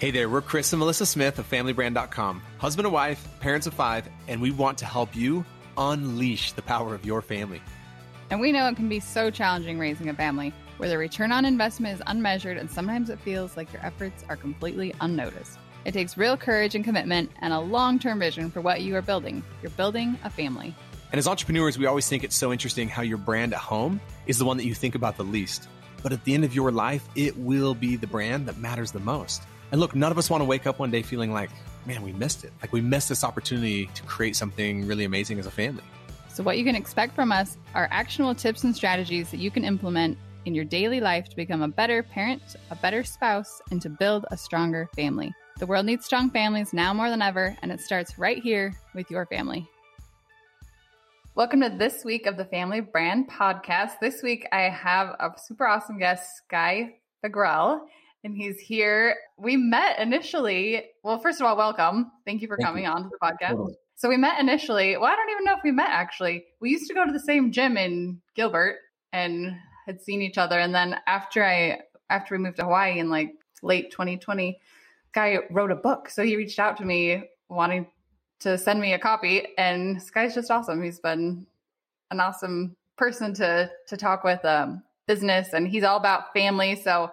Hey there, we're Chris and Melissa Smith of FamilyBrand.com, husband and wife, parents of five, and we want to help you unleash the power of your family. And we know it can be so challenging raising a family, where the return on investment is unmeasured and sometimes it feels like your efforts are completely unnoticed. It takes real courage and commitment and a long term vision for what you are building. You're building a family. And as entrepreneurs, we always think it's so interesting how your brand at home is the one that you think about the least. But at the end of your life, it will be the brand that matters the most. And look, none of us want to wake up one day feeling like, man, we missed it. Like we missed this opportunity to create something really amazing as a family. So, what you can expect from us are actionable tips and strategies that you can implement in your daily life to become a better parent, a better spouse, and to build a stronger family. The world needs strong families now more than ever, and it starts right here with your family. Welcome to this week of the Family Brand Podcast. This week I have a super awesome guest, Sky Fagrell and he's here. We met initially. Well, first of all, welcome. Thank you for Thank coming you. on to the podcast. Totally. So we met initially. Well, I don't even know if we met actually. We used to go to the same gym in Gilbert and had seen each other. And then after I after we moved to Hawaii in like late 2020, guy wrote a book. So he reached out to me wanting to send me a copy. And Sky's just awesome. He's been an awesome person to to talk with um business and he's all about family. So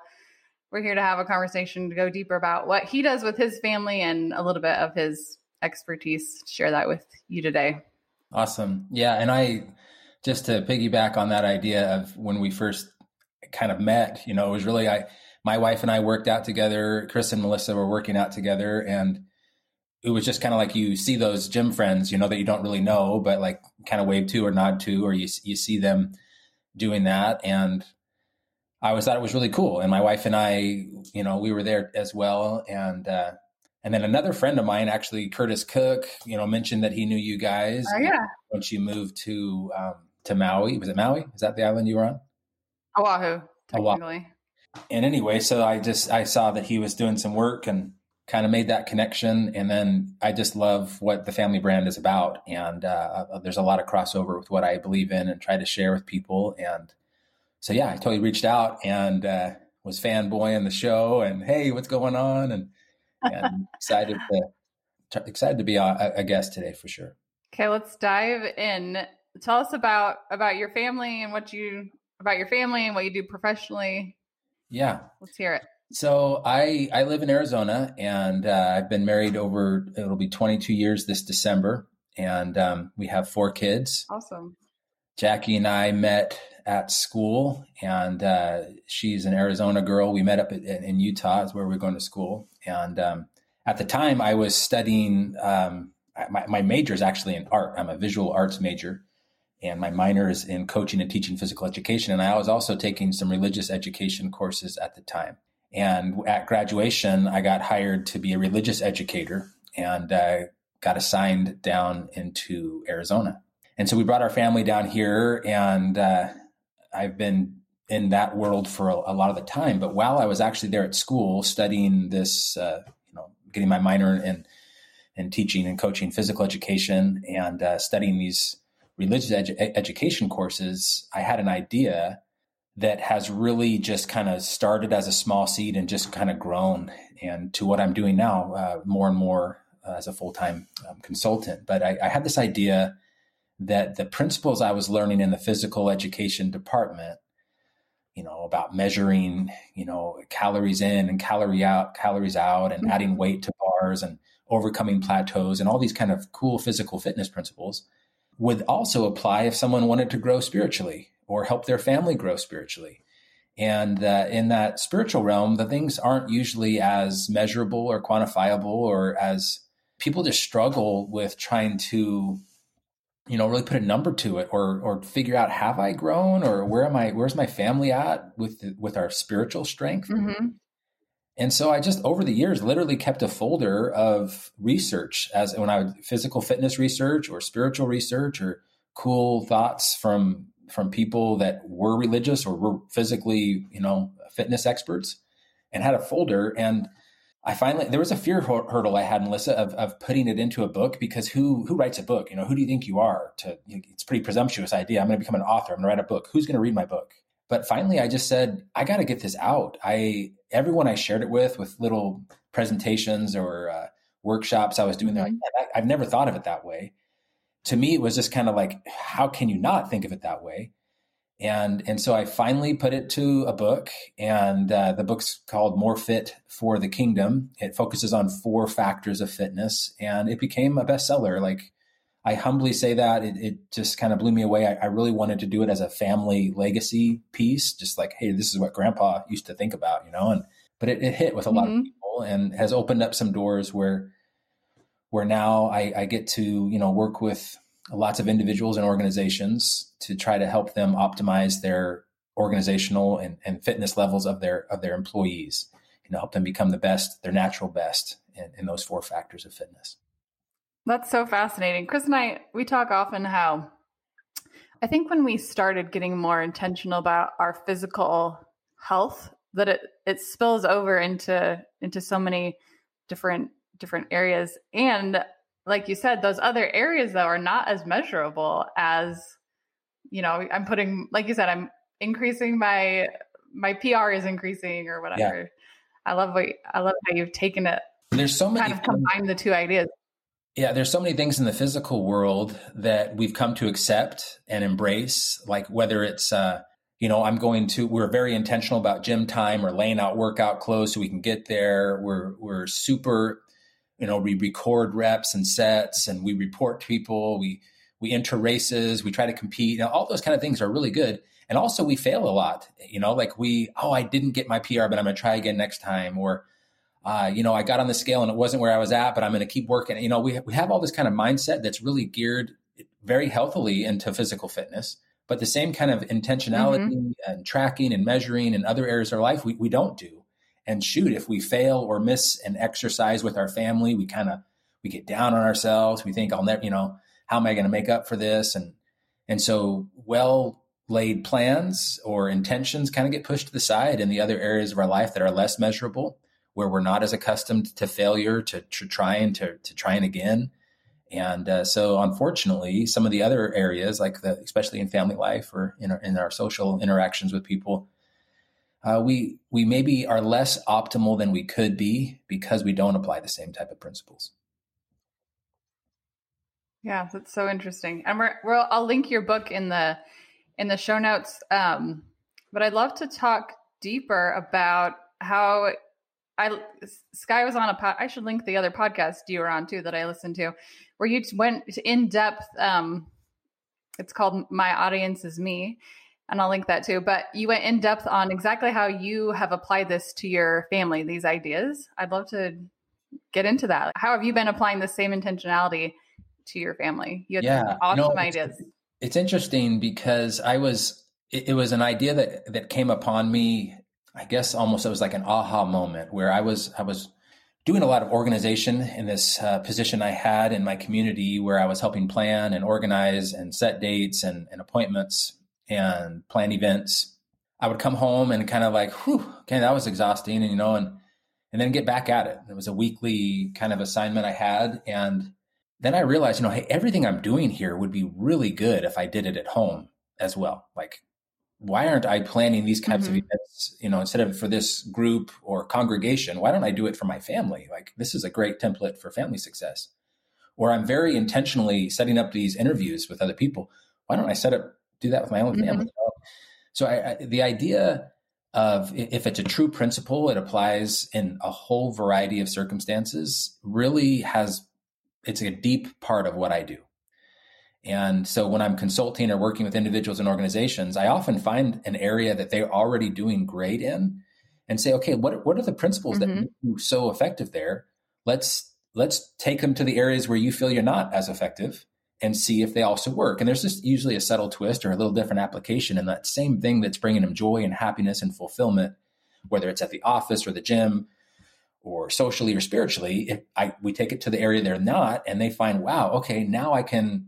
we're here to have a conversation to go deeper about what he does with his family and a little bit of his expertise share that with you today. Awesome. Yeah. And I, just to piggyback on that idea of when we first kind of met, you know, it was really, I, my wife and I worked out together. Chris and Melissa were working out together and it was just kind of like you see those gym friends, you know, that you don't really know, but like kind of wave to or nod to, or you, you see them doing that. And I always thought it was really cool. And my wife and I, you know, we were there as well. And, uh, and then another friend of mine, actually Curtis Cook, you know, mentioned that he knew you guys. Oh, yeah. When she moved to, um, to Maui. Was it Maui? Is that the island you were on? Oahu, technically. Oahu. And anyway, so I just, I saw that he was doing some work and kind of made that connection. And then I just love what the family brand is about. And, uh, there's a lot of crossover with what I believe in and try to share with people. And, so yeah, I totally reached out and uh, was fanboying the show and hey, what's going on? And, and excited to excited to be a, a guest today for sure. Okay, let's dive in. Tell us about about your family and what you about your family and what you do professionally. Yeah, let's hear it. So I I live in Arizona and uh, I've been married over it'll be 22 years this December and um, we have four kids. Awesome. Jackie and I met at school, and uh, she's an Arizona girl. We met up in Utah, is where we are going to school. And um, at the time, I was studying. Um, my, my major is actually in art. I'm a visual arts major, and my minor is in coaching and teaching physical education. And I was also taking some religious education courses at the time. And at graduation, I got hired to be a religious educator and uh, got assigned down into Arizona. And so we brought our family down here, and uh, I've been in that world for a, a, lot of the time. But while I was actually there at school studying this, uh, you know, getting my minor in in teaching and coaching physical education and uh, studying these religious edu- education courses, I had an idea that has really just kind of started as a small seed and just kind of grown and to what I'm doing now, uh, more and more uh, as a full time um, consultant. But I, I had this idea that the principles I was learning in the physical education department, you know, about measuring, you know, calories in and calorie out, calories out, and mm-hmm. adding weight to bars and overcoming plateaus and all these kind of cool physical fitness principles would also apply if someone wanted to grow spiritually or help their family grow spiritually. And uh, in that spiritual realm, the things aren't usually as measurable or quantifiable or as people just struggle with trying to you know, really put a number to it or, or figure out, have I grown or where am I, where's my family at with, with our spiritual strength? Mm-hmm. And so I just over the years literally kept a folder of research as when I would physical fitness research or spiritual research or cool thoughts from, from people that were religious or were physically, you know, fitness experts and had a folder. And I finally there was a fear hurdle I had, Melissa, of, of putting it into a book because who who writes a book? You know, who do you think you are? To you know, it's a pretty presumptuous idea. I'm going to become an author. I'm going to write a book. Who's going to read my book? But finally, I just said I got to get this out. I everyone I shared it with, with little presentations or uh, workshops I was doing, mm-hmm. like, I've never thought of it that way. To me, it was just kind of like, how can you not think of it that way? And and so I finally put it to a book, and uh, the book's called More Fit for the Kingdom. It focuses on four factors of fitness, and it became a bestseller. Like I humbly say that it, it just kind of blew me away. I, I, really wanted to do it as a family legacy piece, just like, hey, this is what Grandpa used to think about, you know. And but it, it hit with a mm-hmm. lot of mm-hmm. people and has opened up some doors where where now I, I get to you know work with lots of individuals and organizations to try to help them optimize their organizational and, and fitness levels of their of their employees and know, help them become the best, their natural best in, in those four factors of fitness. That's so fascinating. Chris and I, we talk often how I think when we started getting more intentional about our physical health, that it it spills over into into so many different different areas. And like you said, those other areas though are not as measurable as, you know, I'm putting like you said, I'm increasing my my PR is increasing or whatever. Yeah. I love what I love how you've taken it. There's so many kind of combine the two ideas. Yeah, there's so many things in the physical world that we've come to accept and embrace, like whether it's, uh, you know, I'm going to, we're very intentional about gym time or laying out workout clothes so we can get there. We're, we're super, you know, we record reps and sets and we report people. We, we enter races. We try to compete. You know, all those kind of things are really good. And also we fail a lot, you know, like we, oh, I didn't get my PR, but I'm going to try again next time. Or, uh, you know, I got on the scale and it wasn't where I was at, but I'm going to keep working. You know, we, we have all this kind of mindset that's really geared very healthily into physical fitness, but the same kind of intentionality mm-hmm. and tracking and measuring in other areas of our life, we, we don't do. And shoot, if we fail or miss an exercise with our family, we kind of, we get down on ourselves. We think I'll never, you know, how am I going to make up for this? And, and so well laid plans or intentions kind of get pushed to the side in the other areas of our life that are less measurable where we're not as accustomed to failure, to, to trying to, to trying again. And uh, so, unfortunately, some of the other areas, like the, especially in family life or in our, in our social interactions with people, uh, we we maybe are less optimal than we could be because we don't apply the same type of principles. Yeah, that's so interesting. And we're, we're I'll link your book in the in the show notes. Um, but I'd love to talk deeper about how I Sky was on a pod. I should link the other podcast you were on too that I listened to, where you went in depth. Um, it's called "My Audience Is Me," and I'll link that too. But you went in depth on exactly how you have applied this to your family. These ideas. I'd love to get into that. How have you been applying the same intentionality to your family? You had yeah, awesome no, ideas. It's, it's interesting because I was. It, it was an idea that that came upon me I guess almost it was like an aha moment where I was I was doing a lot of organization in this uh, position I had in my community where I was helping plan and organize and set dates and, and appointments and plan events. I would come home and kind of like, whew, okay, that was exhausting, and you know, and and then get back at it. It was a weekly kind of assignment I had, and then I realized, you know, hey, everything I'm doing here would be really good if I did it at home as well. Like why aren't I planning these types mm-hmm. of events, you know, instead of for this group or congregation, why don't I do it for my family? Like this is a great template for family success. Or I'm very intentionally setting up these interviews with other people. Why don't I set up, do that with my own family? Mm-hmm. So I, I, the idea of if it's a true principle, it applies in a whole variety of circumstances, really has, it's a deep part of what I do. And so when I'm consulting or working with individuals and organizations, I often find an area that they're already doing great in and say, okay, what, what are the principles mm-hmm. that make you so effective there? Let's, let's take them to the areas where you feel you're not as effective and see if they also work. And there's just usually a subtle twist or a little different application in that same thing that's bringing them joy and happiness and fulfillment, whether it's at the office or the gym or socially or spiritually. If I, we take it to the area they're not and they find, wow, okay, now I can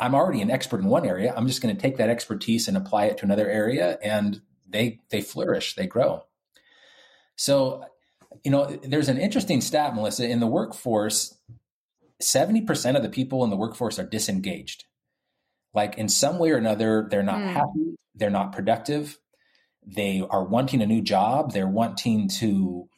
I'm already an expert in one area. I'm just going to take that expertise and apply it to another area and they they flourish, they grow. So, you know, there's an interesting stat, Melissa, in the workforce, 70% of the people in the workforce are disengaged. Like in some way or another, they're not mm. happy, they're not productive. they are wanting a new job. They're wanting to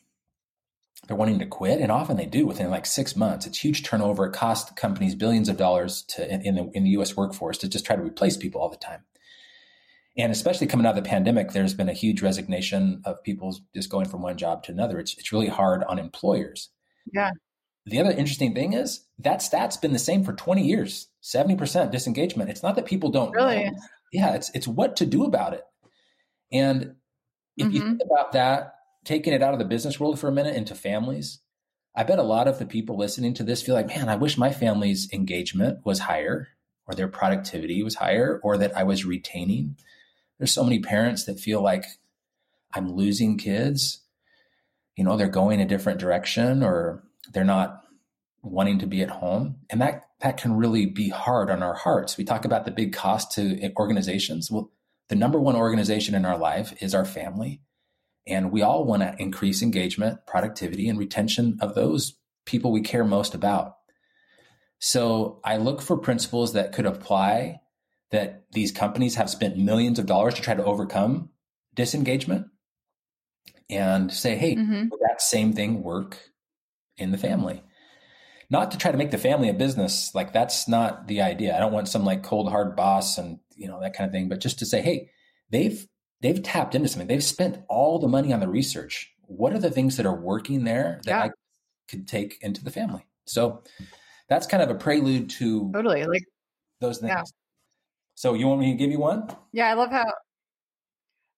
they're wanting to quit, and often they do within like six months. It's huge turnover. It costs companies billions of dollars to in the in the U.S. workforce to just try to replace people all the time. And especially coming out of the pandemic, there's been a huge resignation of people just going from one job to another. It's it's really hard on employers. Yeah. The other interesting thing is that stat's been the same for 20 years. 70% disengagement. It's not that people don't really. Know. Yeah, it's it's what to do about it. And if mm-hmm. you think about that, taking it out of the business world for a minute into families, I bet a lot of the people listening to this feel like, man, I wish my family's engagement was higher or their productivity was higher or that I was retaining. There's so many parents that feel like I'm losing kids. You know, they're going a different direction or they're not wanting to be at home. And that that can really be hard on our hearts. We talk about the big cost to organizations. Well, the number one organization in our life is our family. And we all want to increase engagement, productivity, and retention of those people we care most about. So I look for principles that could apply that these companies have spent millions of dollars to try to overcome disengagement and say, hey, mm-hmm. that same thing work in the family? Not to try to make the family a business. Like that's not the idea. I don't want some like cold hard boss and you know that kind of thing, but just to say, hey, they've they've tapped into something. They've spent all the money on the research. What are the things that are working there that yeah. I could take into the family? So that's kind of a prelude to totally like those things. Yeah. So you want me to give you one? Yeah, I love how.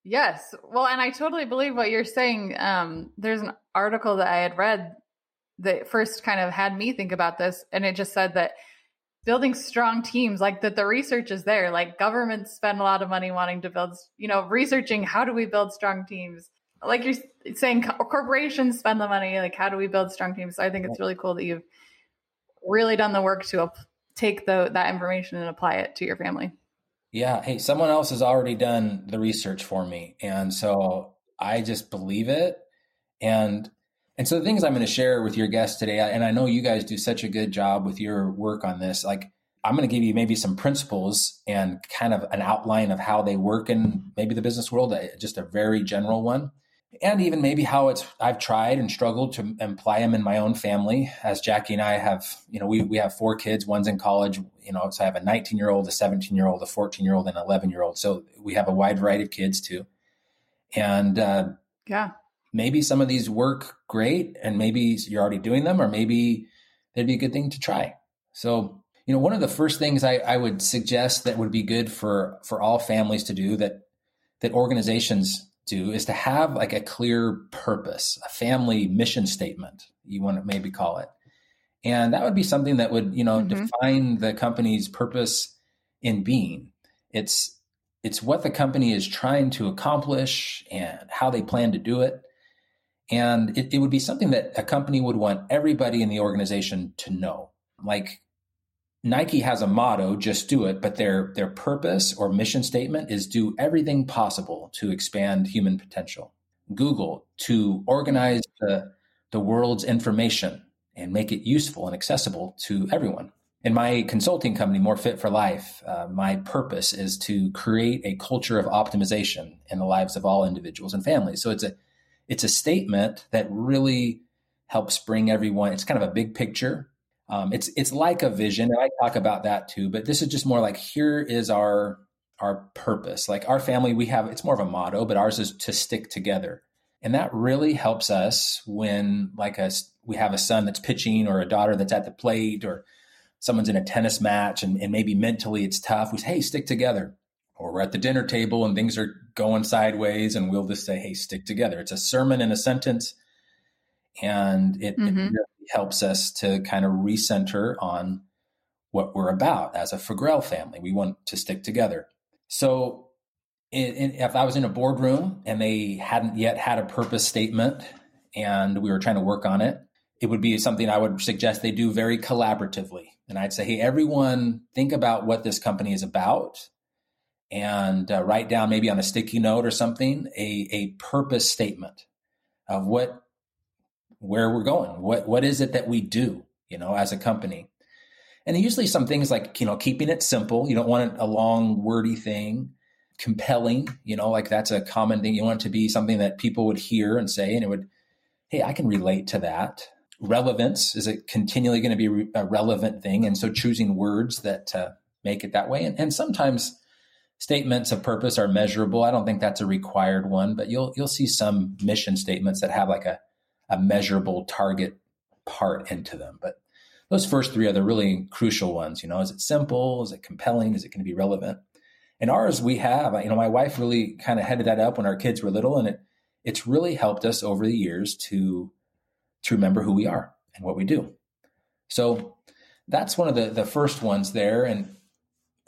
Yes, well, and I totally believe what you're saying. Um, there's an article that I had read that first kind of had me think about this, and it just said that building strong teams like that the research is there like governments spend a lot of money wanting to build you know researching how do we build strong teams. Like you're saying corporations spend the money like how do we build strong teams? So i think it's really cool that you've really done the work to take the that information and apply it to your family. Yeah. Hey someone else has already done the research for me and so i just believe it and and so the things I'm going to share with your guests today, and I know you guys do such a good job with your work on this, like I'm going to give you maybe some principles and kind of an outline of how they work in maybe the business world, uh, just a very general one. And even maybe how it's I've tried and struggled to apply them in my own family. As Jackie and I have, you know, we we have four kids. One's in college, you know, so I have a 19 year old, a 17 year old, a 14 year old, and an 11 year old. So we have a wide variety of kids too. And uh, yeah, maybe some of these work great and maybe you're already doing them or maybe they'd be a good thing to try. So, you know, one of the first things I, I would suggest that would be good for for all families to do that that organizations do is to have like a clear purpose, a family mission statement, you want to maybe call it. And that would be something that would, you know, mm-hmm. define the company's purpose in being. It's it's what the company is trying to accomplish and how they plan to do it. And it, it would be something that a company would want everybody in the organization to know. Like Nike has a motto, just do it, but their their purpose or mission statement is do everything possible to expand human potential. Google to organize the, the world's information and make it useful and accessible to everyone. In my consulting company, More Fit for Life, uh, my purpose is to create a culture of optimization in the lives of all individuals and families. So it's a it's a statement that really helps bring everyone. It's kind of a big picture. Um, it's it's like a vision, and I talk about that too. But this is just more like here is our our purpose. Like our family, we have it's more of a motto, but ours is to stick together, and that really helps us when like us we have a son that's pitching or a daughter that's at the plate or someone's in a tennis match and, and maybe mentally it's tough. We say, hey, stick together or we're at the dinner table and things are going sideways and we'll just say hey stick together. It's a sermon in a sentence and it, mm-hmm. it really helps us to kind of recenter on what we're about as a Fagrell family. We want to stick together. So in, in, if i was in a boardroom and they hadn't yet had a purpose statement and we were trying to work on it it would be something i would suggest they do very collaboratively. And i'd say hey everyone think about what this company is about and uh, write down maybe on a sticky note or something a, a purpose statement of what where we're going what what is it that we do you know as a company and usually some things like you know keeping it simple you don't want a long wordy thing compelling, you know, like that's a common thing. You want it to be something that people would hear and say, and it would, hey, I can relate to that. Relevance is it continually going to be a relevant thing, and so choosing words that uh, make it that way. And, and sometimes statements of purpose are measurable. I don't think that's a required one, but you'll you'll see some mission statements that have like a a measurable target part into them. But those first three are the really crucial ones. You know, is it simple? Is it compelling? Is it going to be relevant? And ours, we have. You know, my wife really kind of headed that up when our kids were little, and it it's really helped us over the years to to remember who we are and what we do. So that's one of the the first ones there, and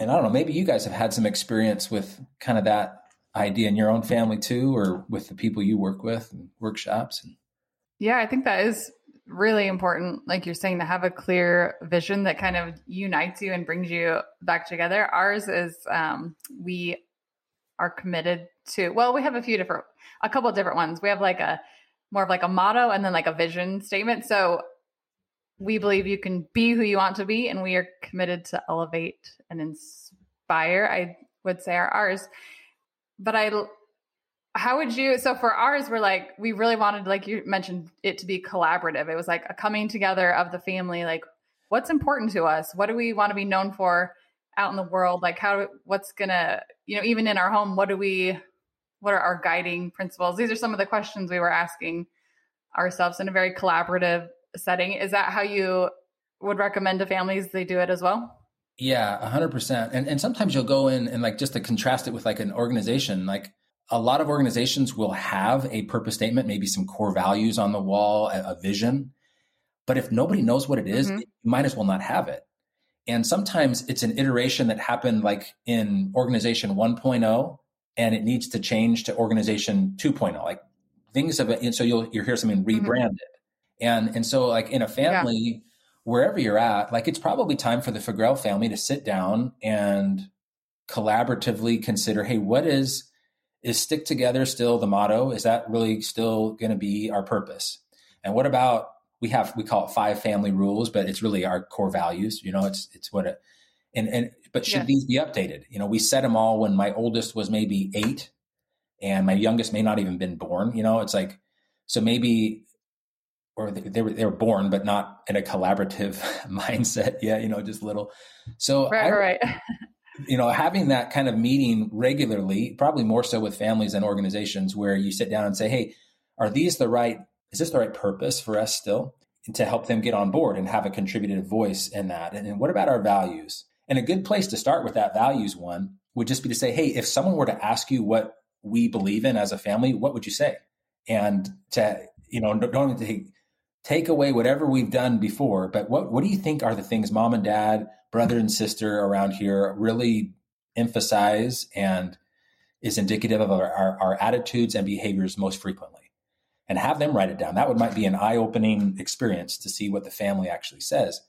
and I don't know, maybe you guys have had some experience with kind of that idea in your own family too, or with the people you work with and workshops. And yeah, I think that is really important, like you're saying, to have a clear vision that kind of unites you and brings you back together. Ours is um, we are committed to. Well, we have a few different, a couple of different ones. We have like a more of like a motto and then like a vision statement. So we believe you can be who you want to be, and we are committed to elevate and inspire. I would say are ours, but I how would you so for ours we're like we really wanted like you mentioned it to be collaborative. It was like a coming together of the family like what's important to us? What do we want to be known for out in the world? Like how what's gonna you know even in our home what do we what are our guiding principles? These are some of the questions we were asking ourselves in a very collaborative setting is that how you would recommend to families they do it as well yeah 100% and, and sometimes you'll go in and like just to contrast it with like an organization like a lot of organizations will have a purpose statement, maybe some core values on the wall, a, a vision. But if nobody knows what it is, mm-hmm. you might as well not have it. And sometimes it's an iteration that happened like in organization 1.0 and it needs to change to organization 2.0. Like things have and so you'll you'll hear something mm-hmm. rebranded. Mm-hmm. And and so like in a family, yeah. wherever you're at, like it's probably time for the Fagrell family to sit down and collaboratively consider, hey, what is is stick together still the motto? Is that really still going to be our purpose? And what about we have we call it five family rules, but it's really our core values. You know, it's it's what it and and but should these be updated? You know, we set them all when my oldest was maybe eight, and my youngest may not even been born. You know, it's like so maybe or they, they were they were born, but not in a collaborative mindset. Yeah, you know, just little. So right, I, right. you know, having that kind of meeting regularly, probably more so with families and organizations where you sit down and say, Hey, are these the right, is this the right purpose for us still? And to help them get on board and have a contributive voice in that. And, and what about our values? And a good place to start with that values one would just be to say, Hey, if someone were to ask you what we believe in as a family, what would you say? And to, you know, don't take, take away whatever we've done before, but what, what do you think are the things mom and dad, brother and sister around here really emphasize and is indicative of our, our, our, attitudes and behaviors most frequently? And have them write it down. That would might be an eye-opening experience to see what the family actually says.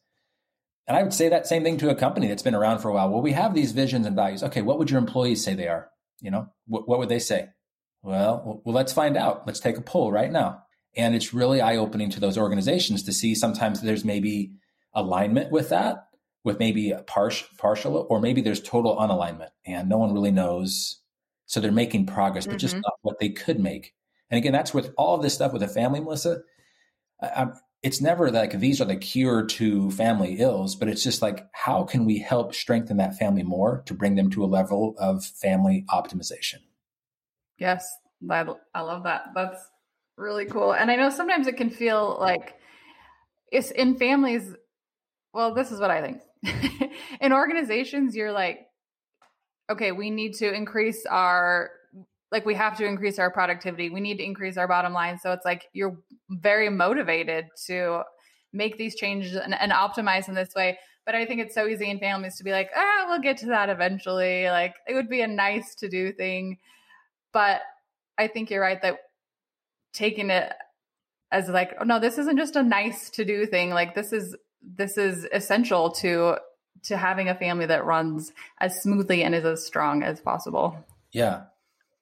And i would say that same thing to a company that's been around for a while. Well we have these visions and values. Okay what would your employees say they are? You know what, what would they say? Well, well let's find out. Let's take a poll right now and it's really eye-opening to those organizations to see sometimes there's maybe alignment with that with maybe a partial, partial, or maybe there's total unalignment and no one really knows. So they're making progress, but mm-hmm. just not what they could make. And again, that's with all this stuff with a family, Melissa. I, it's never like these are the cure to family ills, but it's just like how can we help strengthen that family more to bring them to a level of family optimization? Yes, I, I love that. That's really cool. And I know sometimes it can feel like it's in families. Well, this is what I think. in organizations, you're like, okay, we need to increase our like we have to increase our productivity. We need to increase our bottom line. So it's like you're very motivated to make these changes and, and optimize in this way. But I think it's so easy in families to be like, ah, we'll get to that eventually. Like it would be a nice to do thing. But I think you're right that taking it as like, oh no, this isn't just a nice to do thing. Like this is this is essential to to having a family that runs as smoothly and is as strong as possible. Yeah.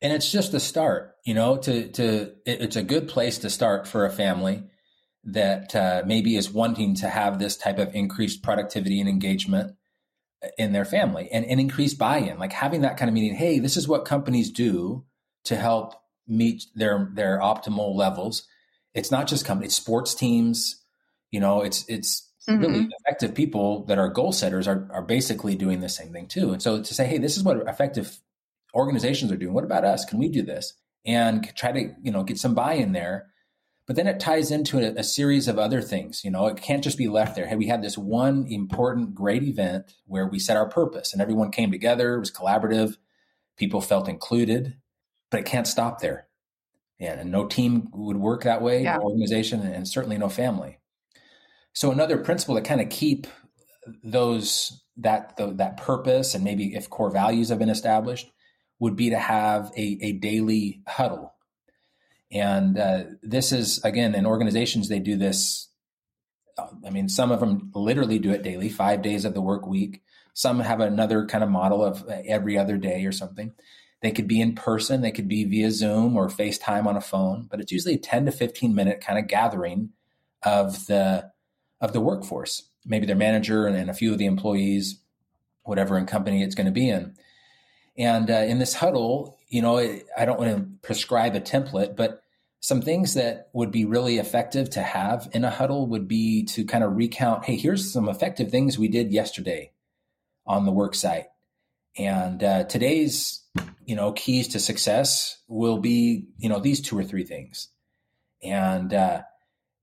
And it's just a start, you know, to, to, it's a good place to start for a family that uh, maybe is wanting to have this type of increased productivity and engagement. in their family and, and increase buy-in like having that kind of meeting hey this is what companies do to help meet their their optimal levels it's not just companies sports teams you know it's it's mm-hmm. really effective people that are goal setters are, are basically doing the same thing too and so to say hey this is what effective organizations are doing what about us can we do this and try to you know get some buy-in there but then it ties into a, a, series of other things. You know, it can't just be left there. Hey, we had this one important, great event where we set our purpose and everyone came together. It was collaborative. People felt included, but it can't stop there. Yeah, and no team would work that way, yeah. no organization, and certainly no family. So another principle to kind of keep those that the, that purpose and maybe if core values have been established would be to have a, a daily huddle and uh, this is, again, in organizations, they do this. Uh, I mean, some of them literally do it daily, five days of the work week. Some have another kind of model of uh, every other day or something. They could be in person, they could be via Zoom or FaceTime on a phone, but it's usually a 10 to 15 minute kind of gathering of the of the workforce, maybe their manager and, and a few of the employees, whatever in company it's going to be in. And uh, in this huddle, you know, I don't want to prescribe a template, but some things that would be really effective to have in a huddle would be to kind of recount, hey, here's some effective things we did yesterday on the work site. And uh, today's, you know, keys to success will be, you know, these two or three things. And uh,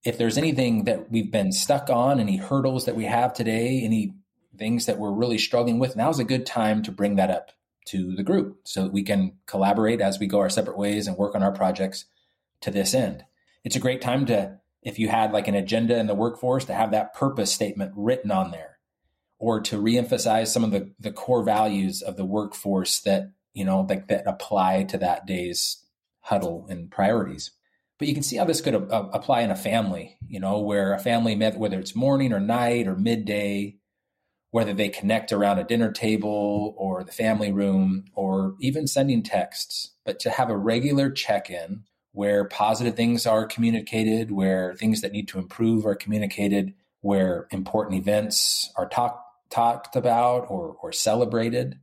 if there's anything that we've been stuck on, any hurdles that we have today, any things that we're really struggling with, now's a good time to bring that up to the group so that we can collaborate as we go our separate ways and work on our projects to this end. It's a great time to, if you had like an agenda in the workforce, to have that purpose statement written on there or to reemphasize some of the, the core values of the workforce that, you know, like that apply to that day's huddle and priorities. But you can see how this could a- apply in a family, you know, where a family met, whether it's morning or night or midday, whether they connect around a dinner table or the family room or even sending texts, but to have a regular check in where positive things are communicated, where things that need to improve are communicated, where important events are talk, talked about or, or celebrated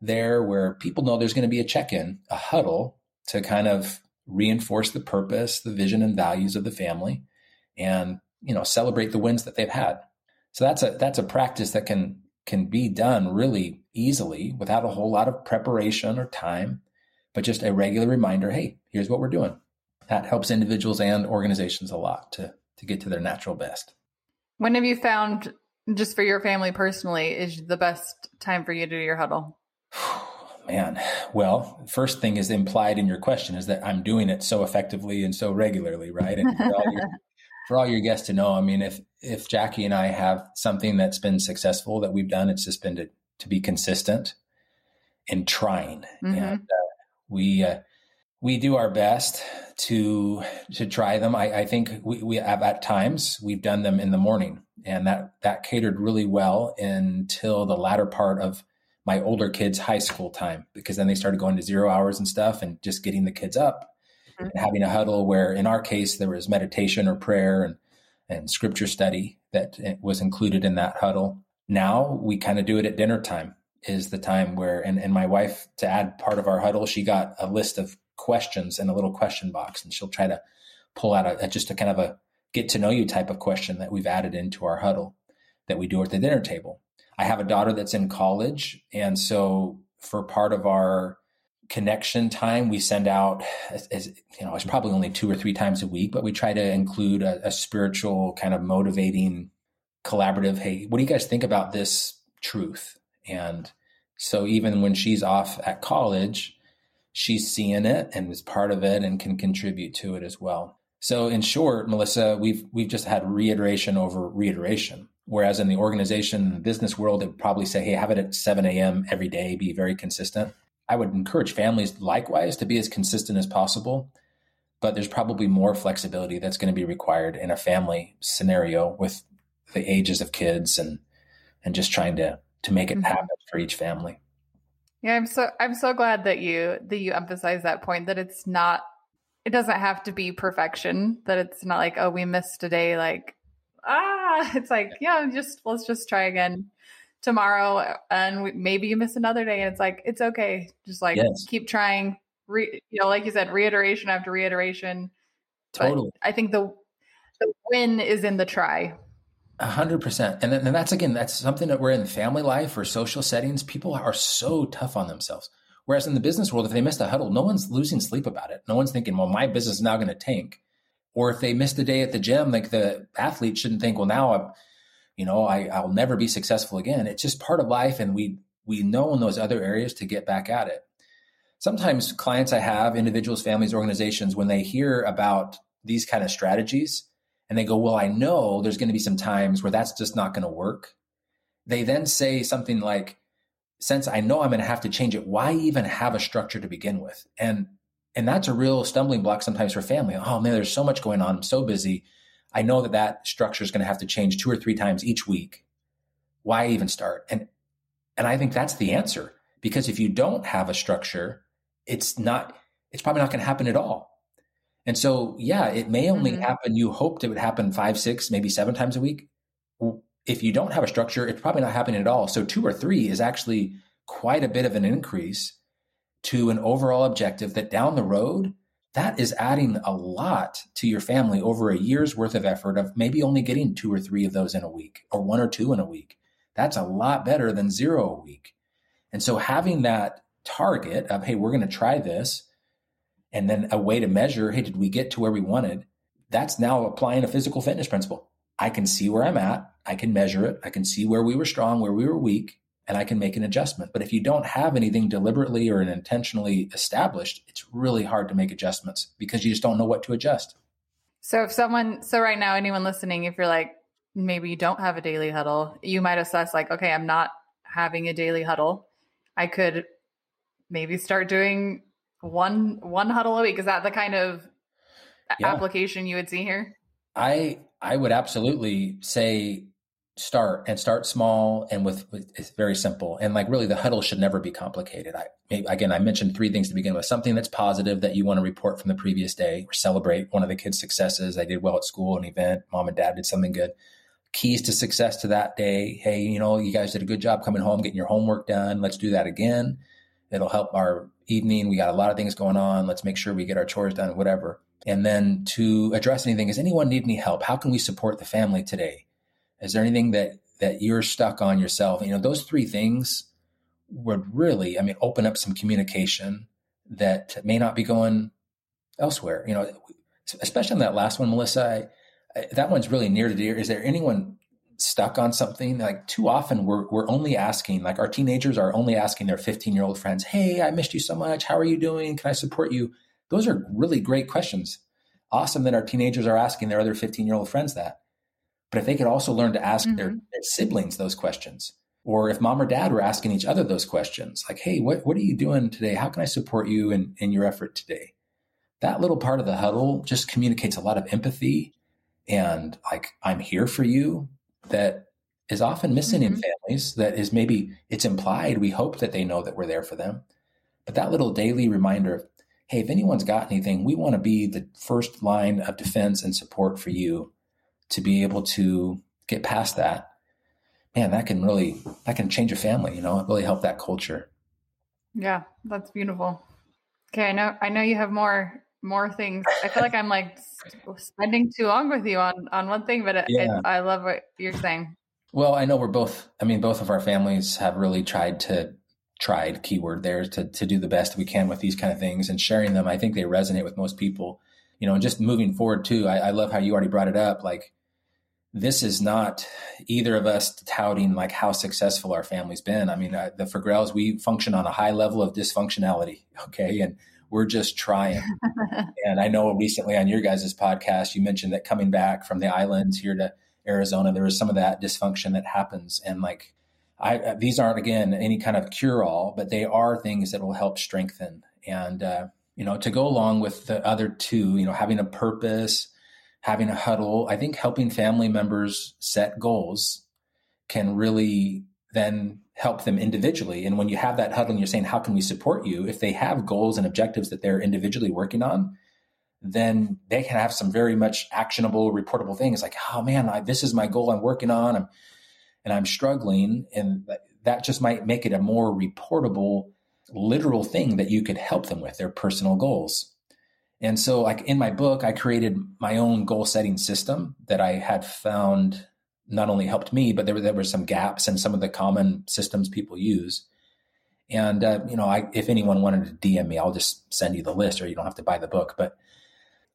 there, where people know there's going to be a check in, a huddle to kind of reinforce the purpose, the vision, and values of the family and you know celebrate the wins that they've had so that's a that's a practice that can can be done really easily without a whole lot of preparation or time, but just a regular reminder, hey, here's what we're doing. That helps individuals and organizations a lot to to get to their natural best. When have you found just for your family personally is the best time for you to do your huddle? Man, well, first thing is implied in your question is that I'm doing it so effectively and so regularly, right? And for all your, for all your guests to know, I mean, if if Jackie and I have something that's been successful that we've done, it's just been to, to be consistent in trying. Mm-hmm. And uh, we, uh, we do our best to, to try them. I, I think we, we have at times we've done them in the morning and that, that catered really well until the latter part of my older kids' high school time, because then they started going to zero hours and stuff and just getting the kids up mm-hmm. and having a huddle where in our case, there was meditation or prayer and and scripture study that was included in that huddle. Now we kind of do it at dinner time is the time where, and, and my wife, to add part of our huddle, she got a list of questions in a little question box and she'll try to pull out a, just a kind of a get to know you type of question that we've added into our huddle that we do at the dinner table. I have a daughter that's in college. And so for part of our connection time we send out as, you know it's probably only two or three times a week but we try to include a, a, spiritual kind of motivating collaborative hey what do you guys think about this truth and so even when she's off at college she's seeing it and is part of it and can contribute to it as well so in short melissa we've we've just had reiteration over reiteration whereas in the organization the business world it would probably say hey have it at 7 a.m every day be very consistent I would encourage families likewise to be as consistent as possible, but there's probably more flexibility that's going to be required in a family scenario with the ages of kids and and just trying to to make it mm-hmm. happen for each family. Yeah, I'm so I'm so glad that you that you emphasize that point that it's not it doesn't have to be perfection, that it's not like, oh, we missed a day like ah, it's like, yeah, just let's just try again tomorrow and we, maybe you miss another day and it's like it's okay. Just like yes. keep trying. Re, you know like you said reiteration after reiteration. Totally. But i think the the win is in the try. A hundred percent. And, then, and that's again that's something that we're in family life or social settings. People are so tough on themselves. Whereas in the business world if they miss the huddle no one's losing sleep about it. No one's thinking well my business is now going to tank or if they missed a day at the gym like the athlete shouldn't think well now i'm you know, I, I'll never be successful again. It's just part of life. And we, we know in those other areas to get back at it. Sometimes clients I have, individuals, families, organizations, when they hear about these kind of strategies and they go, well, I know there's going to be some times where that's just not going to work. They then say something like, since I know I'm going to have to change it, why even have a structure to begin with? And and that's a real stumbling block sometimes for family. Oh man, there's so much going on. I'm so busy. I know that that structure is going to have to change two or three times each week. Why even start? And and I think that's the answer because if you don't have a structure, it's not it's probably not going to happen at all. And so, yeah, it may only mm-hmm. happen. You hoped it would happen five, six, maybe seven times a week. If you don't have a structure, it's probably not happening at all. So, two or three is actually quite a bit of an increase to an overall objective that down the road that is adding a lot to your family over a year's worth of effort of maybe only getting two or three of those in a week or one or two in a week. That's a lot better than zero a week. And so having that target of, hey, we're going to try this, and then a way to measure, hey, did we get to where we wanted? That's now applying a physical fitness principle. I can see where I'm at. I can measure it. I can see where we were strong, where we were weak and I can make an adjustment. But if you don't have anything deliberately or intentionally established, it's really hard to make adjustments because you just don't know what to adjust. So if someone, so right now, anyone listening, if you're like, maybe you don't have a daily huddle, you might assess like, okay, I'm not having a daily huddle. I could maybe start doing one one huddle a week. Is that the kind of yeah. application you would see here? I I would absolutely say start and start small and with, with, it's very simple. And like really the huddle should never be complicated. I maybe, again i mentioned three things to begin with. Something that's positive that you want to report from the previous day or celebrate one of the kids successes. They did well at school an event. Mom and dad did something good. Keys to success to that day. Hey you know you guys did a good job coming home getting your homework done. Let's do that again. It'll help our evening. We got a lot of things going on. Let's make sure we get our chores done whatever. And then to address anything does anyone need any help? How can we support the family today is there anything that that you're stuck on yourself? You know, those three things would really, I mean, open up some communication that may not be going elsewhere. You know, especially on that last one, Melissa. I, I, that one's really near to dear. Is there anyone stuck on something? Like too often, we're we're only asking, like our teenagers are only asking their 15 year old friends, "Hey, I missed you so much. How are you doing? Can I support you?" Those are really great questions. Awesome that our teenagers are asking their other 15 year old friends that. But if they could also learn to ask mm-hmm. their, their, siblings those questions, or if mom or dad were asking each other those questions, like, hey, what, what are you doing today? How can I support you in, in your effort today? That little part of the huddle just communicates a lot of empathy and like, I'm here for you that is often missing mm-hmm. in families that is maybe it's implied. We hope that they know that we're there for them. But that little daily reminder of, hey, if anyone's got anything, we want to be the first line of defense and support for you to be able to get past that, man, that can really that can change a family. You know, it really help that culture. Yeah, that's beautiful. Okay, I know I know you have more more things. I feel like I'm like spending too long with you on on one thing, but it, yeah. it, I love what you're saying. Well, I know we're both. I mean, both of our families have really tried to tried keyword there to to do the best we can with these kind of things and sharing them. I think they resonate with most people. You know, and just moving forward too. I, I love how you already brought it up. Like this is not either of us touting like how successful our family's been. I mean, uh, the Fagrells, we function on a high level of dysfunctionality. Okay. And we're just trying. and I know recently on your guys' podcast, you mentioned that coming back from the islands here to Arizona, there was some of that dysfunction that happens. And like, I, uh, these aren't again any kind of cure all, but they are things that will help strengthen. And, uh, you know, to go along with the other two, you know, having a purpose, having a huddle, I think helping family members set goals can really then help them individually. And when you have that huddle and you're saying, how can we support you? If they have goals and objectives that they're individually working on, then they can have some very much actionable, reportable things like, oh man, I, this is my goal I'm working on. I'm, and I'm struggling, and that just might make it a more reportable, literal thing that you could help them with their personal goals. And so, like in my book, I created my own goal setting system that I had found not only helped me, but there were, there were some gaps in some of the common systems people use. And uh, you know, I, if anyone wanted to DM me, I'll just send you the list, or you don't have to buy the book. But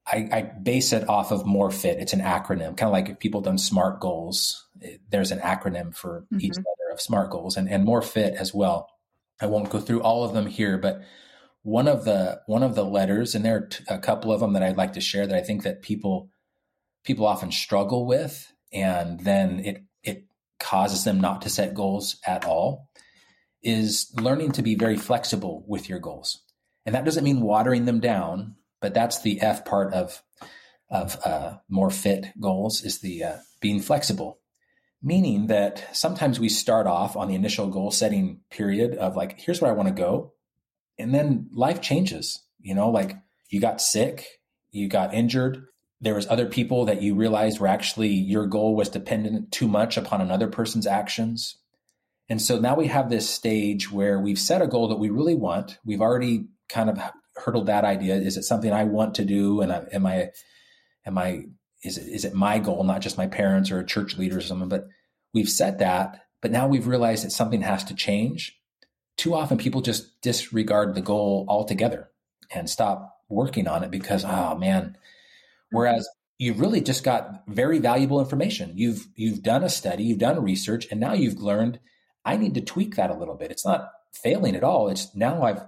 I, I base it off of MORE-FIT. It's an acronym, kind of like if people done SMART goals. It, there's an acronym for mm-hmm. each letter of SMART goals, and, and MORE-FIT as well. I won't go through all of them here, but one of the one of the letters, and there are t- a couple of them that I'd like to share that I think that people people often struggle with, and then it it causes them not to set goals at all. Is learning to be very flexible with your goals, and that doesn't mean watering them down, but that's the F part of of uh, MORE-FIT goals is the uh, being flexible meaning that sometimes we start off on the initial goal setting period of like here's where i want to go and then life changes, you know, like you got sick, you got injured. There was other people that you realized were actually your goal was dependent too much upon another person's actions. And so now we have this stage where we've set a goal that we really want. We've already kind of hurdled that idea. Is it something I want to do? And I, am I, am I, is it, is it my goal, not just my parents or a church leader or something? But we've set that, but now we've realized that something has to change too often people just disregard the goal altogether and stop working on it because oh man. Whereas mm-hmm. you've really just got very valuable information. You've you've done a study you've done research and now you've learned i need to tweak that a little bit. It's not failing at all. It's now i've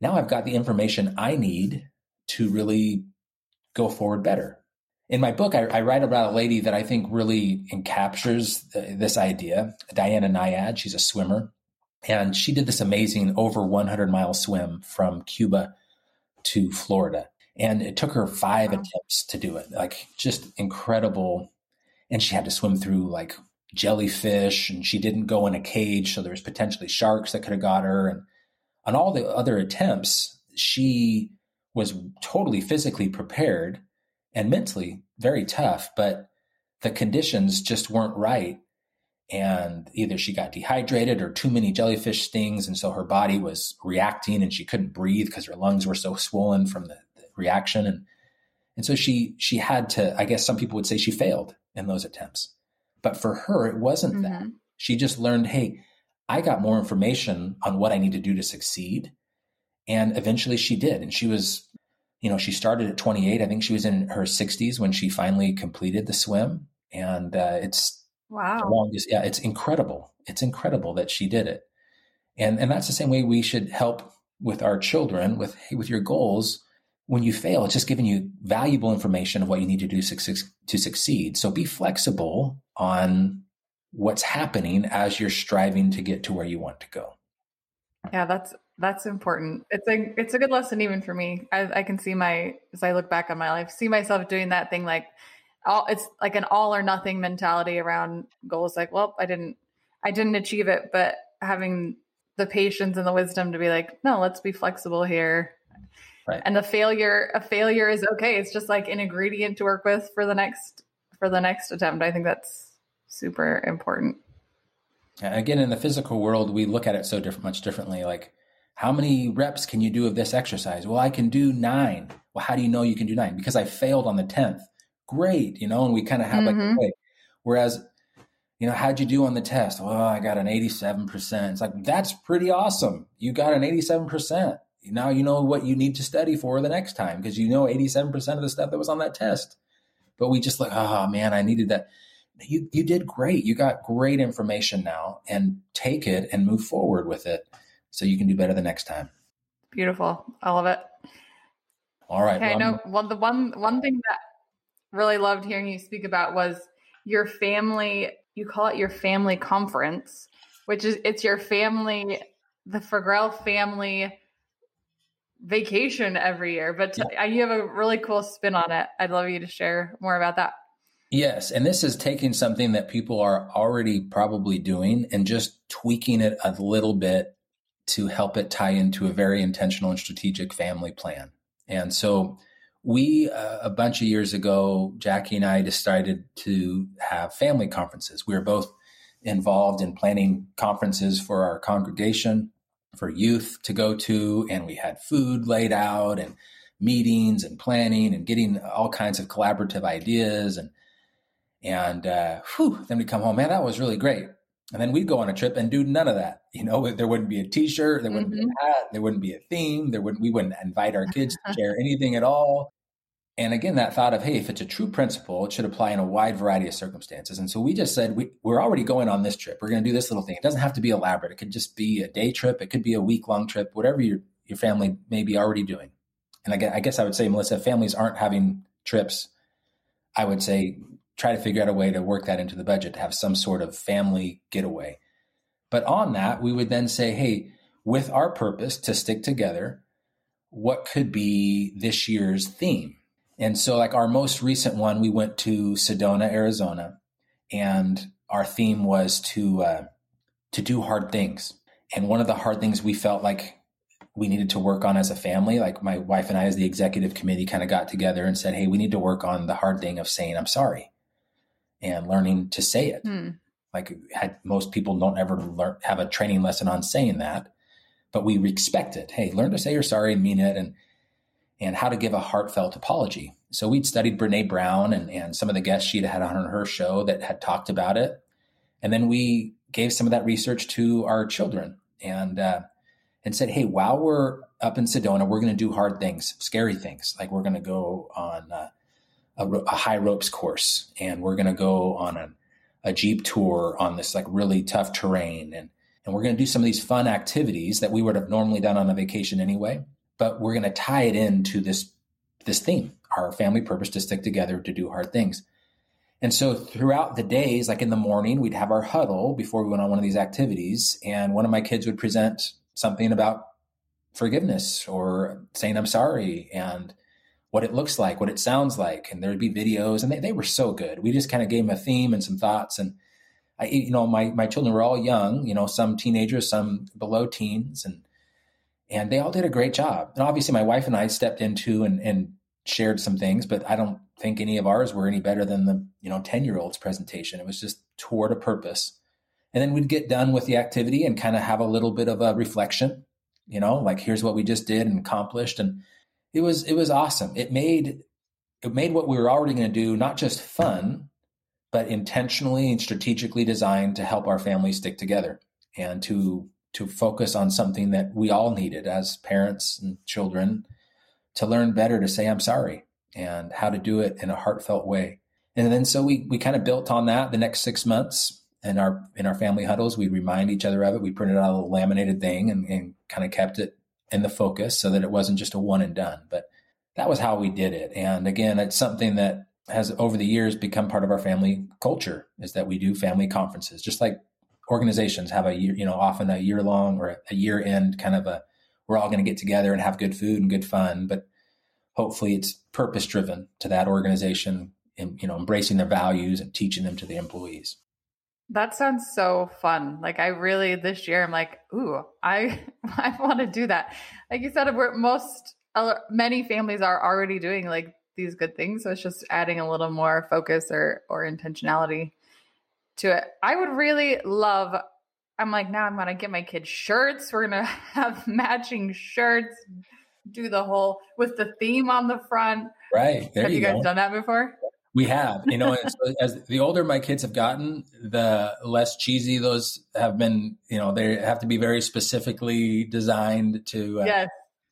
now i've got the information i need to really go forward better. In my book i, I write about a lady that i think really encaptures uh, this idea diana nyad. She's a swimmer and she did this amazing over 100 mile swim from Cuba to Florida. And it took her five wow. attempts to do it, like just incredible. And she had to swim through like jellyfish, and she didn't go in a cage. So there was potentially sharks that could have got her. And on all the other attempts, she was totally physically prepared and mentally very tough, but the conditions just weren't right and either she got dehydrated or too many jellyfish stings and so her body was reacting and she couldn't breathe because her lungs were so swollen from the, the, reaction. And and so she she had to i guess some people would say she failed in those attempts. But for her it wasn't mm-hmm. that she just learned hey i got more information on what i need to do to succeed. And eventually she did. And she was you know she started at 28 i think she was in her 60s when she finally completed the swim. And uh, it's Wow. Longest, yeah, it's incredible. It's incredible that she did it. And and that's the same way we should help with our children with with your goals. When you fail, it's just giving you valuable information of what you need to do to succeed. So be flexible on what's happening as you're striving to get to where you want to go. Yeah, that's that's important. It's a it's a good lesson even for me. I, I can see my as I look back on my life, see myself doing that thing like all it's like an all or nothing mentality around goals. Like well i didn't i didn't achieve it but having the patience and the wisdom to be like no let's be flexible here. Right. and the failure a failure is okay. It's just like an ingredient to work with for the next for the next attempt. I think that's super important. Again in the physical world we look at it so different much differently. Like how many reps can you do of this exercise? Well i can do nine. Well how do you know you can do nine? Because i failed on the 10th great, you know, and we kind of have mm-hmm. like, whereas, you know, how'd you do on the test? Well, I got an 87%. It's like, that's pretty awesome. You got an 87%. Now you know what you need to study for the next time because you know 87% of the stuff that was on that test. But we just like, oh man, I needed that. You you did great. You got great information now and take it and move forward with it so you can do better the next time. Beautiful. I love it. All right. Okay, well, I know well, the one one thing that really loved hearing you speak about was your family, you call it your family conference, which is it's your family, the Fagrell family vacation every year. But yeah. you have a really cool spin on it. I'd love you to share more about that. Yes. And this is taking something that people are already probably doing and just tweaking it a little bit to help it tie into a very intentional and strategic family plan. And so we uh, a bunch of years ago jackie and i decided to have family conferences we were both involved in planning conferences for our congregation, for youth to go to, and we had food laid out and meetings and planning and getting all kinds of collaborative ideas and and uh, whew, then we come home, man, that was really great. And then we'd go on a trip and do none of that. You know, there wouldn't be a T-shirt, there wouldn't mm-hmm. be a mm-hmm. hat, there wouldn't be a theme, there wouldn't we wouldn't invite our kids to share anything at all. And again, that thought of, hey, if it's a true principle, it should apply in a wide variety of circumstances. And so we just said, we, we're already going on this trip. We're going to do this little thing. It doesn't have to be elaborate. It could just be a day trip. It could be a week long trip, whatever your, your family may be already doing. And I guess, I guess I would say, Melissa, if families aren't having trips, I would say try to figure out a way to work that into the budget to have some sort of family getaway. But on that, we would then say, hey, with our purpose to stick together, what could be this year's theme? And so, like our most recent one, we went to Sedona, Arizona, and our theme was to uh, to do hard things. And one of the hard things we felt like we needed to work on as a family, like my wife and I, as the executive committee, kind of got together and said, "Hey, we need to work on the hard thing of saying I'm sorry." And learning to say it. Mm. Like had, most people don't ever learn have a training lesson on saying that, but we expect it. Hey, learn to say you're sorry and mean it, and and how to give a heartfelt apology. So we'd studied Brene Brown and, and some of the guests she'd had on her show that had talked about it, and then we gave some of that research to our children and uh, and said, hey, while we're up in Sedona, we're going to do hard things, scary things, like we're going to go on. Uh, a, a high ropes course and we're going to go on a, a jeep tour on this like really tough terrain and and we're going to do some of these fun activities that we would have normally done on a vacation anyway but we're going to tie it into this this theme. Our family purpose to stick together to do hard things. And so throughout the days like in the morning we'd have our huddle before we went on one of these activities and one of my kids would present something about forgiveness or saying i'm sorry and what it looks like, what it sounds like, and there'd be videos, and they, they were so good. We just kind of gave them a theme and some thoughts, and I, you know, my my children were all young, you know, some teenagers, some below teens, and and they all did a great job. And obviously, my wife and I stepped into and and shared some things, but I don't think any of ours were any better than the you know ten year olds presentation. It was just toward a purpose, and then we'd get done with the activity and kind of have a little bit of a reflection, you know, like here's what we just did and accomplished, and it was it was awesome. It made it made what we were already going to do not just fun, but intentionally and strategically designed to help our family stick together and to to focus on something that we all needed as parents and children to learn better to say I'm sorry and how to do it in a heartfelt way. And then so we we kind of built on that the next six months in our in our family huddles. We remind each other of it. We printed out a laminated thing and, and kind of kept it in the focus so that it wasn't just a one and done. But that was how we did it. And again, it's something that has over the years become part of our family culture is that we do family conferences, just like organizations have a year, you know, often a year long or a year end kind of a, we're all going to get together and have good food and good fun. But hopefully it's purpose driven to that organization and, you know, embracing their values and teaching them to the employees. That sounds so fun. Like I really this year I'm like, ooh, I I want to do that. Like you said, we're most many families are already doing like these good things, so it's just adding a little more focus or or intentionality to it. I would really love. I'm like now I'm gonna get my kids shirts. We're gonna have matching shirts. Do the whole with the theme on the front. Right. Have you, you guys go. done that before? We have, you know, so as the older my kids have gotten, the less cheesy those have been. You know, they have to be very specifically designed to uh, yes.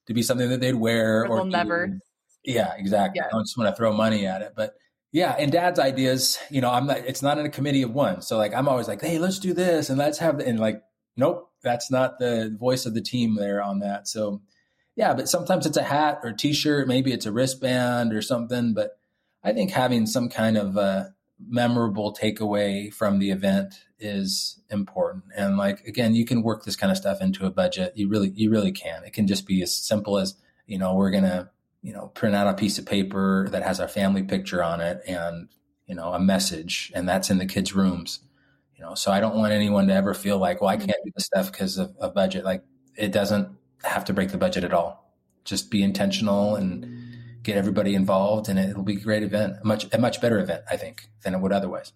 to be something that they'd wear or, or never. Yeah, exactly. Yeah. I don't just want to throw money at it, but yeah, and dad's ideas, you know, I'm not. It's not in a committee of one, so like I'm always like, hey, let's do this and let's have, and like, nope, that's not the voice of the team there on that. So yeah, but sometimes it's a hat or a t-shirt, maybe it's a wristband or something, but I think having some kind of a memorable takeaway from the event is important. And like again, you can work this kind of stuff into a budget. You really you really can. It can just be as simple as, you know, we're going to, you know, print out a piece of paper that has our family picture on it and, you know, a message and that's in the kids' rooms. You know, so I don't want anyone to ever feel like, well, I can't do this stuff because of, of budget. Like it doesn't have to break the budget at all. Just be intentional and get everybody involved, and it'll be a great event, a much a much better event, I think, than it would otherwise.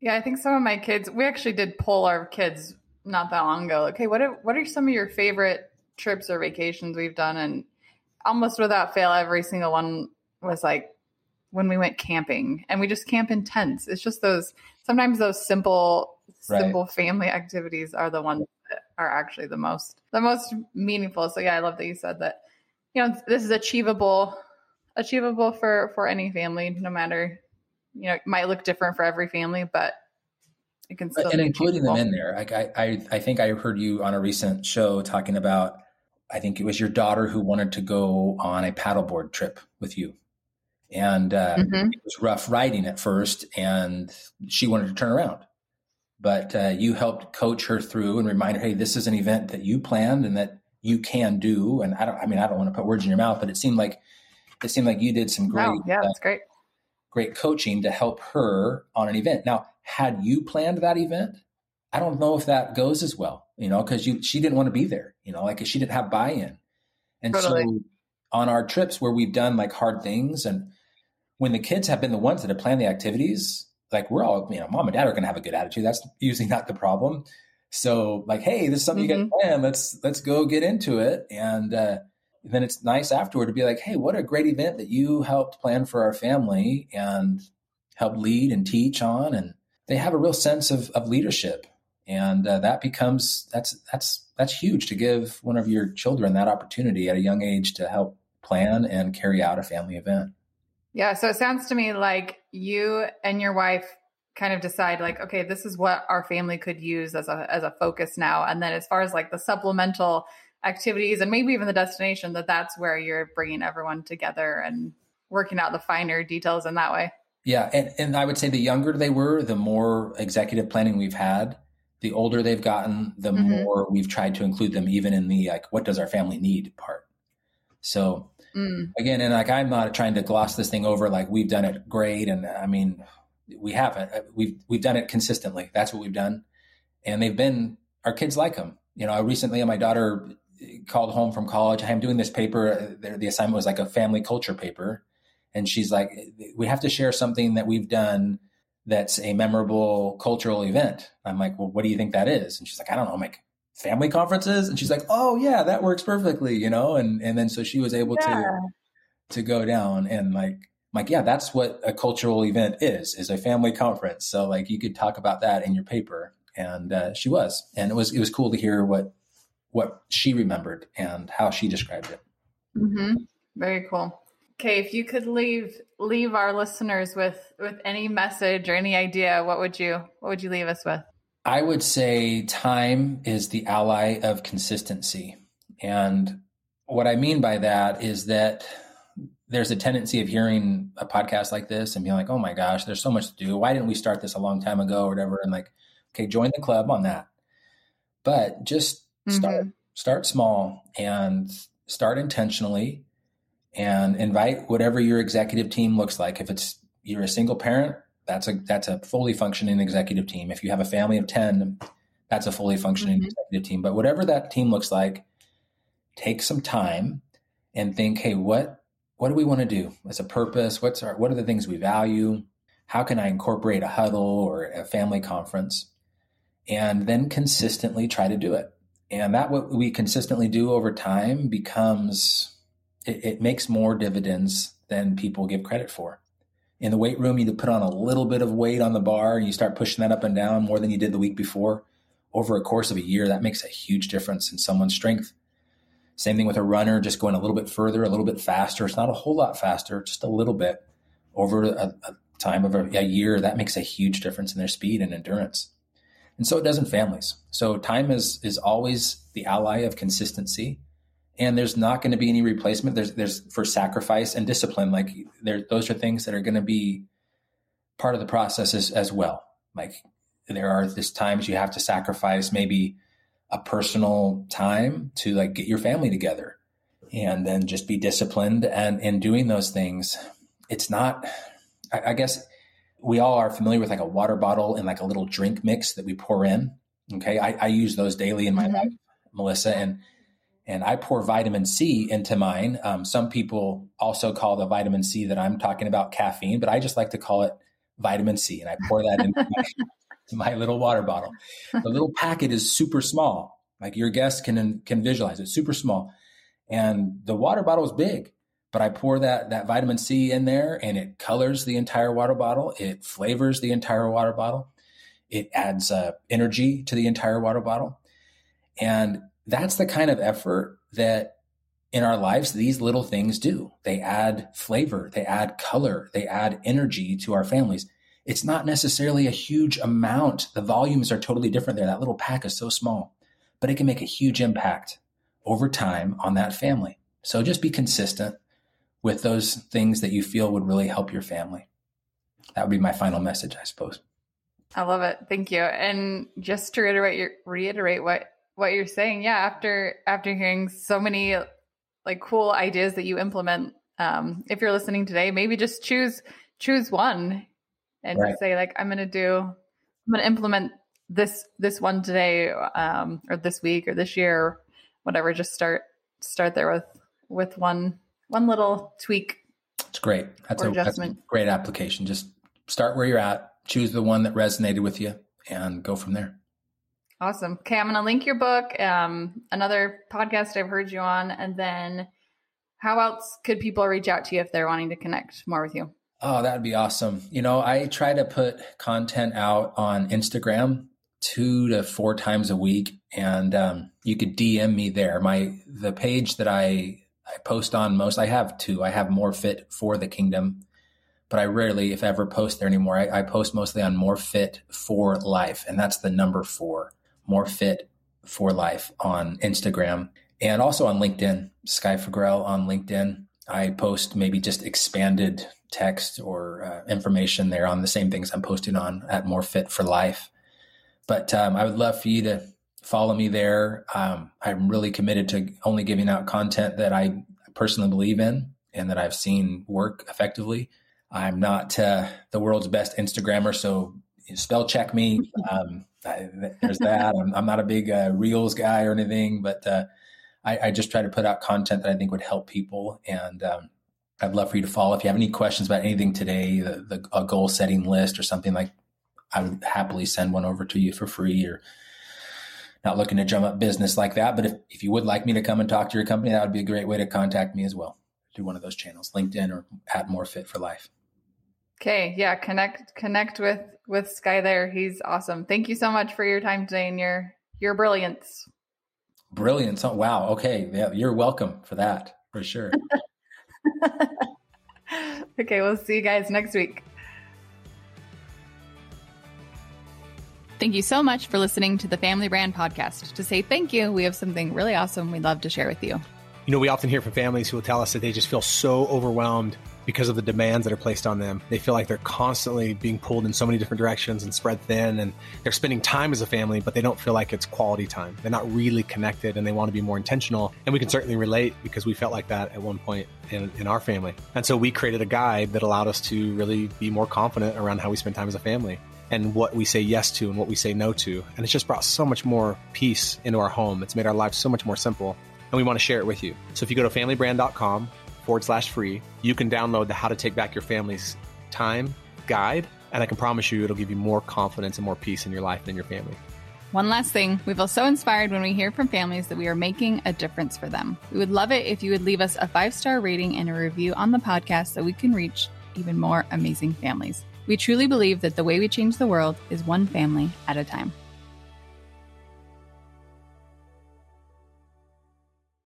Yeah, I think some of my kids, we actually did poll our kids not that long ago. Okay, what are, what are some of your favorite trips or vacations we've done? And almost without fail, every single one was like when we went camping and we just camp in tents. It's just those, sometimes those simple, Right. simple family activities are the ones that are actually the most, the most meaningful. So yeah, I love that you said that, you know, this is achievable, achievable for, for any family, no matter, you know, it might look different for every family, but it can still and be including them in there. Like I, I, I think I heard you on a recent show talking about. I think it was your daughter who wanted to go on a paddleboard trip with you, and uh, Mhm. it was rough riding at first, and she wanted to turn around. But uh, you helped coach her through and remind her, "Hey, this is an event that you planned and that you can do." And I don't, I mean, I don't want to put words in your mouth, but it seemed like it seemed like you did some great, Wow, yeah, uh, that's great. great coaching to help her on an event. Now, had you planned that event, I don't know if that goes as well, you know, because you she didn't want to be there, you know, like she didn't have buy-in. And Totally. so on our trips where we've done like hard things and when the kids have been the ones that have planned the activities, like we're all, you know, mom and dad are gonna have a good attitude. That's usually not the problem. So like, hey, this is something you Mhm. guys plan. Let's let's go get into it. And uh then it's nice afterward to be like, hey, what a great event that you helped plan for our family and help lead and teach on. And they have a real sense of, of leadership. And uh, that becomes, that's, that's, that's huge to give one of your children that opportunity at a young age to help plan and carry out a family event. Yeah, so it sounds to me like you and your wife kind of decide like, okay, this is what our family could use as a as a focus now, and then as far as like the supplemental activities and maybe even the destination, that that's where you're bringing everyone together and working out the finer details in that way. Yeah. And, and I would say the younger they were, the more executive planning we've had. The older they've gotten, the Mhm. more we've tried to include them even in the like, what does our family need part. So Mm, again, and like I'm not trying to gloss this thing over like we've done it great, and I mean we haven't. We've we've done it consistently. That's what we've done, and they've been our kids like them. You know, recently my daughter called home from college. I'm doing this paper. The, the assignment was like a family culture paper, and she's like, "We have to share something that we've done that's a memorable cultural event." I'm like, "Well, what do you think that is?" And she's like, "I don't know." I'm like, family conferences and she's like oh yeah that works perfectly you know and and then so she was able to Yeah. to go down and like like yeah that's what a cultural event is is a family conference so like you could talk about that in your paper and uh, she was and it was it was cool to hear what what she remembered and how she described it hmm Very cool. Okay, if you could leave leave our listeners with with any message or any idea, what would you what would you leave us with? I would say time is the ally of consistency. And what I mean by that is that there's a tendency of hearing a podcast like this and being like, oh my gosh, there's so much to do. Why didn't we start this a long time ago or whatever? And like, okay, join the club on that. But just start start small and start intentionally and invite whatever your executive team looks like. If it's you're a single parent, that's a that's a fully functioning executive team. If you have a family of 10, that's a fully functioning Mhm. executive team. But whatever that team looks like, take some time and think, hey, what what do we want to do as a purpose? What's our what are the things we value? How can I incorporate a huddle or a family conference? And then consistently try to do it. And that what we consistently do over time becomes it, it makes more dividends than people give credit for. In the weight room, you put on a little bit of weight on the bar and you start pushing that up and down more than you did the week before. Over a course of a year, that makes a huge difference in someone's strength. Same thing with a runner, just going a little bit further, a little bit faster. It's not a whole lot faster, just a little bit over a, a time of a, a year. That makes a huge difference in their speed and endurance. And so it does in families. So time is is always the ally of consistency. And there's not going to be any replacement. There's there's for sacrifice and discipline like there those are things that are going to be part of the process as, as well. Like there are this times you have to sacrifice maybe a personal time to like get your family together and then just be disciplined and in doing those things. It's not I, I guess we all are familiar with like a water bottle and like a little drink mix that we pour in okay i, I use those daily in my Mhm. life melissa and and I pour vitamin C into mine. Um, some people also call the vitamin C that I'm talking about caffeine, but I just like to call it vitamin C, and I pour that into my, my little water bottle. The little packet is super small, like your guests can can visualize it, super small, and the water bottle is big. But I pour that that vitamin C in there, and it colors the entire water bottle. It flavors the entire water bottle. It adds uh, energy to the entire water bottle, and that's the kind of effort that in our lives these little things do. They add flavor, they add color, they add energy to our families it's not necessarily a huge amount. The volumes are totally different there. That little pack is so small, but it can make a huge impact over time on that family. So just be consistent with those things that you feel would really help your family. That would be my final message, I suppose. I love it. Thank you. And just to reiterate your reiterate what what you're saying, yeah, after after hearing so many like cool ideas that you implement, um, if you're listening today, maybe just choose choose one and right. say like i'm going to do i'm going to implement this this one today um, or this week or this year or whatever just start start there with with one one little tweak. It's great. That's a, that's a great application. Just start where you're at choose the one that resonated with you and go from there. Awesome. Okay i'm going to link your book um, another podcast i've heard you on and then how else could people reach out to you if they're wanting to connect more with you? Oh, that'd be awesome. You know, I try to put content out on Instagram two to four times a week, and um, you could DM me there. My the page that I I post on most, I have two. I have More Fit for the Kingdom, but I rarely, if ever, post there anymore. I, I post mostly on More Fit for Life, and that's the number four. More Fit for Life on Instagram and also on LinkedIn. Sky Fagrell on LinkedIn. I post maybe just expanded text or uh, information there on the same things I'm posting on at More Fit for Life. But um, I would love for you to follow me there. Um, I'm really committed to only giving out content that I personally believe in and that I've seen work effectively. I'm not uh, the world's best Instagrammer, so spell check me. Um, I, there's that. I'm, I'm, not a big uh, Reels guy or anything, but uh, I, I, just try to put out content that I think would help people. And um, I'd love for you to follow. If you have any questions about anything today, the, the a goal setting list or something like, I would happily send one over to you for free or not looking to drum up business like that. But if, if you would like me to come and talk to your company, that would be a great way to contact me as well through one of those channels, LinkedIn or at More Fit for Life. Okay. Yeah. Connect, connect with, with Sky there. He's awesome. Thank you so much for your time today and your, your brilliance. Brilliance. Oh, wow. Okay. Yeah. You're welcome for that for sure. okay, we'll see you guys next week. Thank you so much for listening to the Family Brand Podcast. To say thank you, we have something really awesome we'd love to share with you. You know, we often hear from families who will tell us that they just feel so overwhelmed because of the demands that are placed on them. They feel like they're constantly being pulled in so many different directions and spread thin, and they're spending time as a family, but they don't feel like it's quality time. They're not really connected and they want to be more intentional. And we can certainly relate because we felt like that at one point in, in our family. And so we created a guide that allowed us to really be more confident around how we spend time as a family and what we say yes to and what we say no to. And it's just brought so much more peace into our home. It's made our lives so much more simple. And we want to share it with you. So if you go to familybrand.com forward slash free, you can download the How to Take Back Your Family's Time guide. And I can promise you it'll give you more confidence and more peace in your life and in your family. One last thing, we feel so inspired when we hear from families that we are making a difference for them. We would love it if you would leave us a five star rating and a review on the podcast so we can reach even more amazing families. We truly believe that the way we change the world is one family at a time.